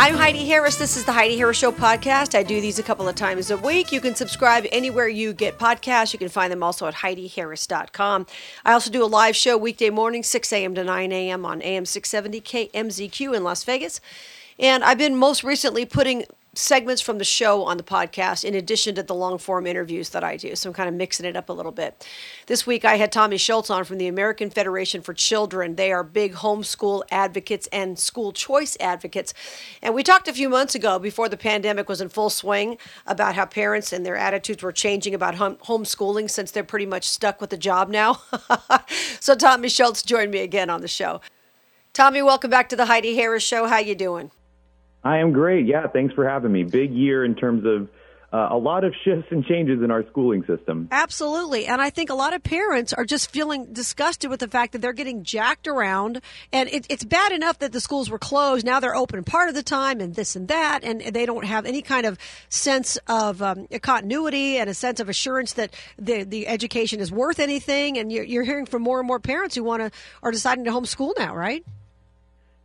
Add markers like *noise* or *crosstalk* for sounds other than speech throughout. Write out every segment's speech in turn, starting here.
I'm Heidi Harris. This is the Heidi Harris Show podcast. I do these a couple of times a week. You can subscribe anywhere you get podcasts. You can find them also at HeidiHarris.com. I also do a live show weekday morning, 6 a.m. to 9 a.m. on AM 670 KMZQ in Las Vegas. And I've been most recently putting segments from the show on the podcast in addition to the long form interviews that I do. So I'm kind of mixing it up a little bit. This week I had Tommy Schultz on from the American Federation for Children. They are big homeschool advocates and school choice advocates. And we talked a few months ago before the pandemic was in full swing about how parents and their attitudes were changing about home- homeschooling since they're pretty much stuck with the job now. *laughs* so Tommy Schultz joined me again on the show. Tommy, welcome back to the Heidi Harris Show. How you doing? I am great. Yeah, thanks for having me. Big year in terms of uh, a lot of shifts and changes in our schooling system. Absolutely. And I think a lot of parents are just feeling disgusted with the fact that they're getting jacked around. And it, it's bad enough that the schools were closed. Now they're open part of the time and this and that. And they don't have any kind of sense of um, continuity and a sense of assurance that the, the education is worth anything. And you're, you're hearing from more and more parents who want to, are deciding to homeschool now, right?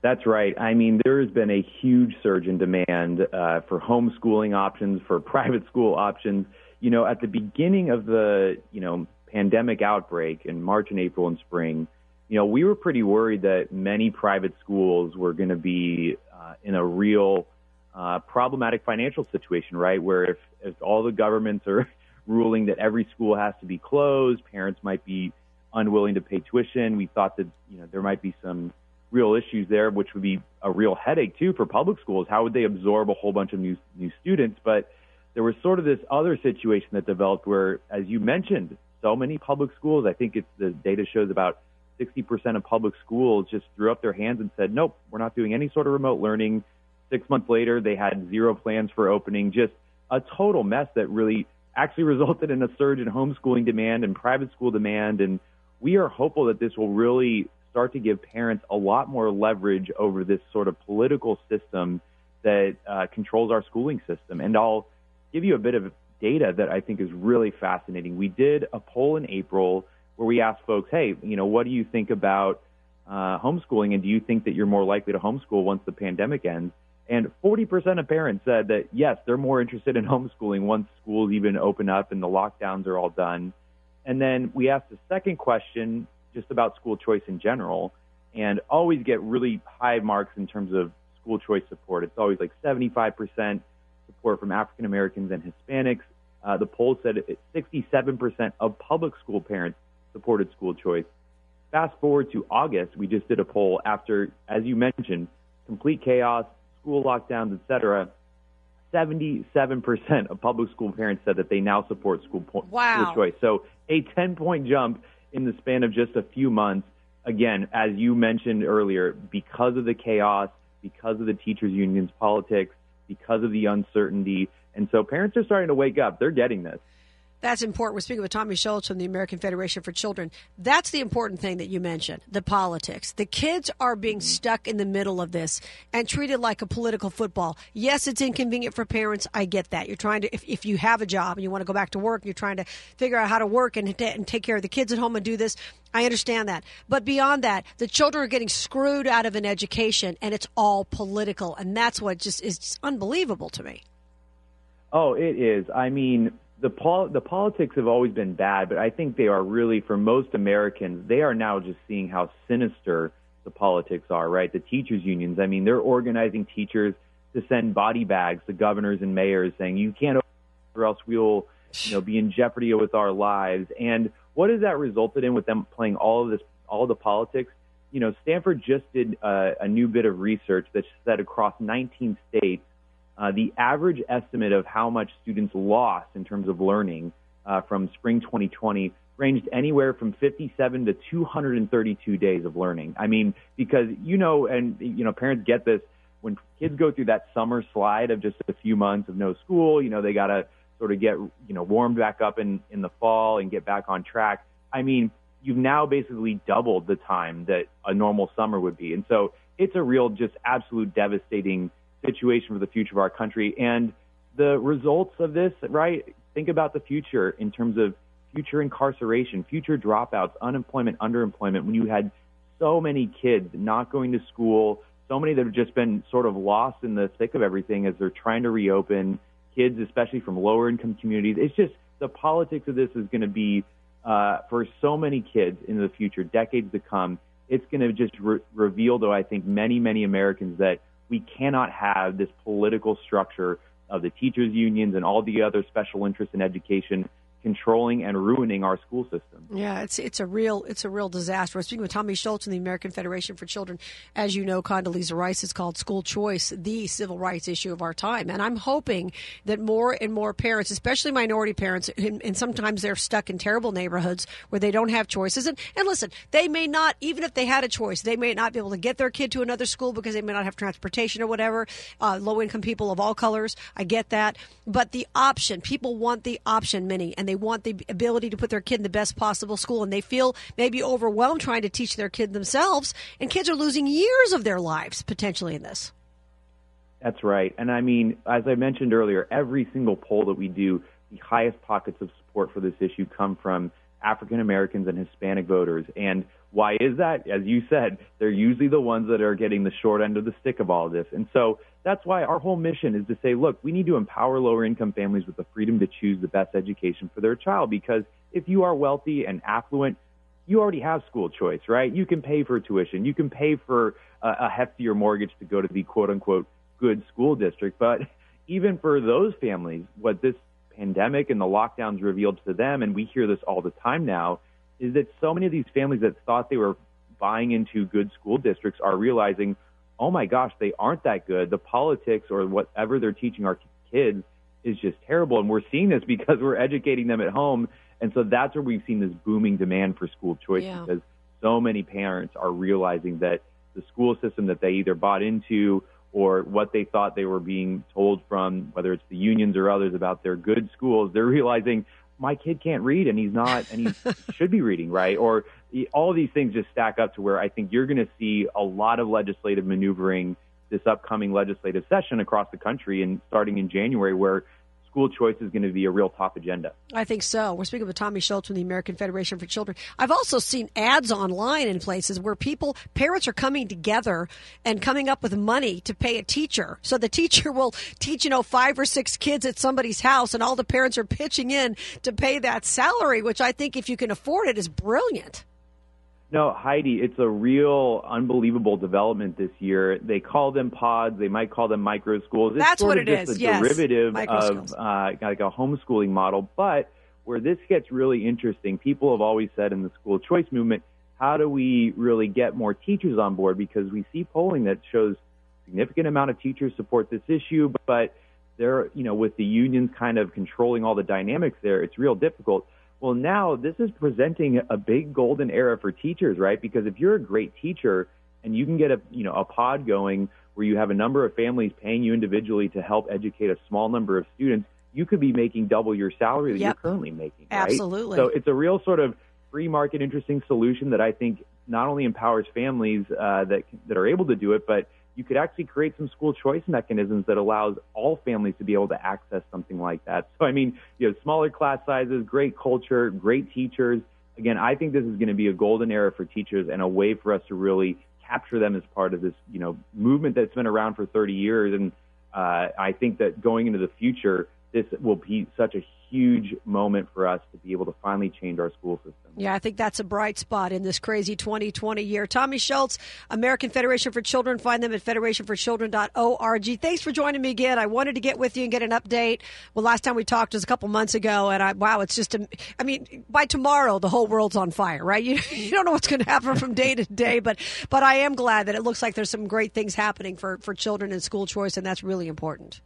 That's right. I mean, there has been a huge surge in demand uh, for homeschooling options, for *laughs* private school options. You know, at the beginning of the, you know, pandemic outbreak in March and April and spring, you know, we were pretty worried that many private schools were going to be uh, in a real uh, problematic financial situation, right? Where if, if all the governments are *laughs* ruling that every school has to be closed, parents might be unwilling to pay tuition. We thought that, you know, there might be some real issues there, which would be a real headache too for public schools. How would they absorb a whole bunch of new new students? But there was sort of this other situation that developed where, as you mentioned, so many public schools. I think it's the data shows about 60% of public schools just threw up their hands and said, "Nope, we're not doing any sort of remote learning." Six months later, they had zero plans for opening. Just a total mess that really actually *laughs* resulted in a surge in homeschooling demand and private school demand. And we are hopeful that this will really start to give parents a lot more leverage over this sort of political system that uh, controls our schooling system. And I'll give you a bit of data that I think is really fascinating. We did a poll in April where we asked folks, hey, you know, what do you think about uh, homeschooling, and do you think that you're more likely to homeschool once the pandemic ends? And 40% of parents said that yes, they're more interested in *laughs* homeschooling once schools even open up and the lockdowns are all done. And then we asked the second question just about school choice in general and always get really high marks in terms of school choice support. It's always like 75% support from African Americans and Hispanics. Uh, the poll said 67% of public school parents supported school choice. Fast forward to August, we just did a poll after, as you mentioned, complete chaos, school lockdowns, etc. 77% of public school parents said that they now support school, po- wow. school choice. So a 10 point jump in the span of just a few months. Again, as you mentioned earlier, because of the chaos, because of the teachers' unions politics, because of the uncertainty. And so parents are starting to wake up. They're getting this. That's important. We're speaking with Tommy Schultz from the American Federation for Children. That's the important thing that you mentioned the politics. The kids are being mm-hmm. stuck in the middle of this and treated like a political football. Yes, it's inconvenient for parents. I get that. You're trying to, if, if you have a job and you want to go back to work you're trying to figure out how to work and, and take care of the kids at home and do this, I understand that. But beyond that, the children are getting screwed out of an education and it's all political. And that's what just is just unbelievable to me. Oh, it is. I mean, the pol- the politics have always been bad, but I think they are really for most Americans. They are now just seeing how sinister the politics are. Right, the teachers unions. I mean, they're organizing teachers to send body bags to governors and mayors, saying you can't, or else we'll, you know, be in jeopardy with our lives. And what has that resulted in with them playing all of this, all the politics? You know, Stanford just did uh, a new bit of research that said across 19 states uh, the average estimate of how much students lost in terms of learning uh, from spring 2020 ranged anywhere from 57 to 232 days of learning. I mean, because you know, and you know, parents get this when kids go through that summer slide of just a few months of no school. You know, they got to sort of get you know warmed back up in in the fall and get back on track. I mean, you've now basically doubled the time that a normal summer would be, and so it's a real, just absolute devastating situation for the future of our country. And the results of this, right? Think about the future in terms of future incarceration, future dropouts, unemployment, underemployment. When you had so many kids not going to school, so many that have just been sort of lost in the thick of everything as they're trying to reopen. Kids, especially from lower income communities, it's just the politics of this is going to be uh, for so many kids in the future, decades to come. It's going to just re- reveal, though, I think many, many Americans that we cannot have this political structure of the teachers unions and all the other special interests in education controlling and ruining our school system. Yeah, it's it's a real it's a real disaster. We're speaking with Tommy Schultz from the American Federation for Children. As you know, Condoleezza Rice has called school choice the civil rights issue of our time, and I'm hoping that more and more parents, especially minority parents, and, and sometimes they're stuck in terrible neighborhoods where they don't have choices. And and listen, they may not even if they had a choice, they may not be able to get their kid to another school because they may not have transportation or whatever. Uh, low income people of all colors, I get that, but the option people want the option, many, and they they want the ability to put their kid in the best possible school and they feel maybe overwhelmed trying to teach their kid themselves and kids are losing years of their lives potentially in this. That's right. And I mean, as I mentioned earlier, every single poll that we do, the highest pockets of support for this issue come from African Americans and Hispanic voters. And why is that? As you said, they're usually the ones that are getting the short end of the stick of all of this. And so that's why our whole mission is to say, look, we need to empower lower income families with the freedom to choose the best education for their child. Because if you are wealthy and affluent, you already have school choice, right? You can pay for tuition. You can pay for a, a heftier mortgage to go to the quote unquote good school district. But even for those families, what this pandemic and the lockdowns revealed to them, and we hear this all the time now, is that so many of these families that thought they were buying into good school districts are realizing, oh my gosh, they aren't that good. The politics or whatever they're teaching our kids is just terrible. And we're seeing this *laughs* because we're educating them at home. And so that's where we've seen this booming demand for school choice yeah. because so many parents are realizing that the school system that they either bought into or what they thought they were being told from, whether it's the unions or others about their good schools, they're *laughs* realizing, my kid can't read and he's not and he *laughs* should be reading right? Or all these things just stack up to where i think you're going to see a lot of legislative maneuvering this upcoming legislative session across the country and starting in january where school choice is going to be a real top agenda. I think so. We're speaking with Tommy Schultz from the American Federation for Children. I've also seen ads online in places where people, parents are coming together and coming up with money to pay a teacher. So the teacher will teach, you know, five or six kids at somebody's house and all the parents are pitching in to pay that salary, which I think if you can afford it is brilliant. No, Heidi, it's a real unbelievable development this year. They call them pods. They might call them micro schools. It's That's sort what of it just is. a yes. derivative of uh, like a homeschooling model. But where this gets really interesting, people have always said in the school choice movement, how do we really get more teachers on board? Because we see polling that shows significant amount of teachers support this issue, but they're, you know, with the unions kind of controlling all the dynamics there, it's real difficult. Well, now this is presenting a big golden era for teachers, right? Because if you're a great teacher and you can get a, you know, a pod going where you have a number of families paying you individually to help educate a small number of students, you could be making double your salary that yep. you're currently making, right? Absolutely. So it's a real sort of free market interesting solution that I think not only empowers families uh, that that are able to do it, but you could actually create some school choice mechanisms that allows all families to be able to access something like that. So, I mean, you have smaller class sizes, great culture, great teachers. Again, I think this is going to be a golden era for teachers and a way for us to really capture them as part of this, you know, movement that's been around for 30 years. And uh, I think that going into the future, this will be such a huge moment for us to be able to finally change our school system. Yeah, I think that's a bright spot in this crazy 2020 year. Tommy Schultz, American Federation for Children. Find them at federationforchildren.org. Thanks for joining me again. I wanted to get with you and get an update. Well, last time we talked was a couple months ago, and I wow, it's just a, I mean, by tomorrow the whole world's on fire, right? *laughs* You you don't know what's going to happen from day to day, but but I am glad that it looks like there's some great things happening for for children and school choice, and that's really important.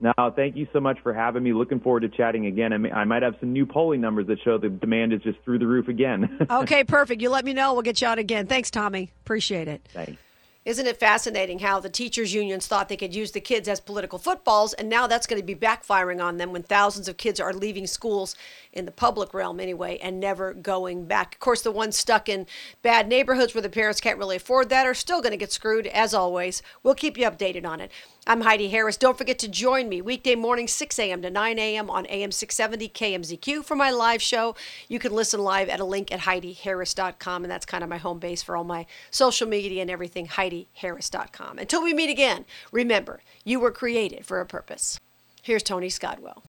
No, thank you so much for having me. Looking forward to chatting again. I, may, I might have some new polling numbers that show the demand is just through the roof again. *laughs* okay, perfect. You let me know. We'll get you on again. Thanks, Tommy. Appreciate it. Thanks. Isn't it fascinating how the teachers' unions thought they could use the kids as political footballs, and now that's going to be backfiring on them when thousands of kids are leaving schools in the public realm anyway and never going back? Of course, the ones stuck in bad neighborhoods where the parents can't really afford that are still going to get screwed, as always. We'll keep you updated on it. I'm Heidi Harris. Don't forget to join me weekday morning, 6 a.m. to 9 a.m. on AM 670 KMZQ for my live show. You can listen live at a link at HeidiHarris.com, and that's kind of my home base for all my social media and everything, HeidiHarris.com. Until we meet again, remember, you were created for a purpose. Here's Tony Scodwell.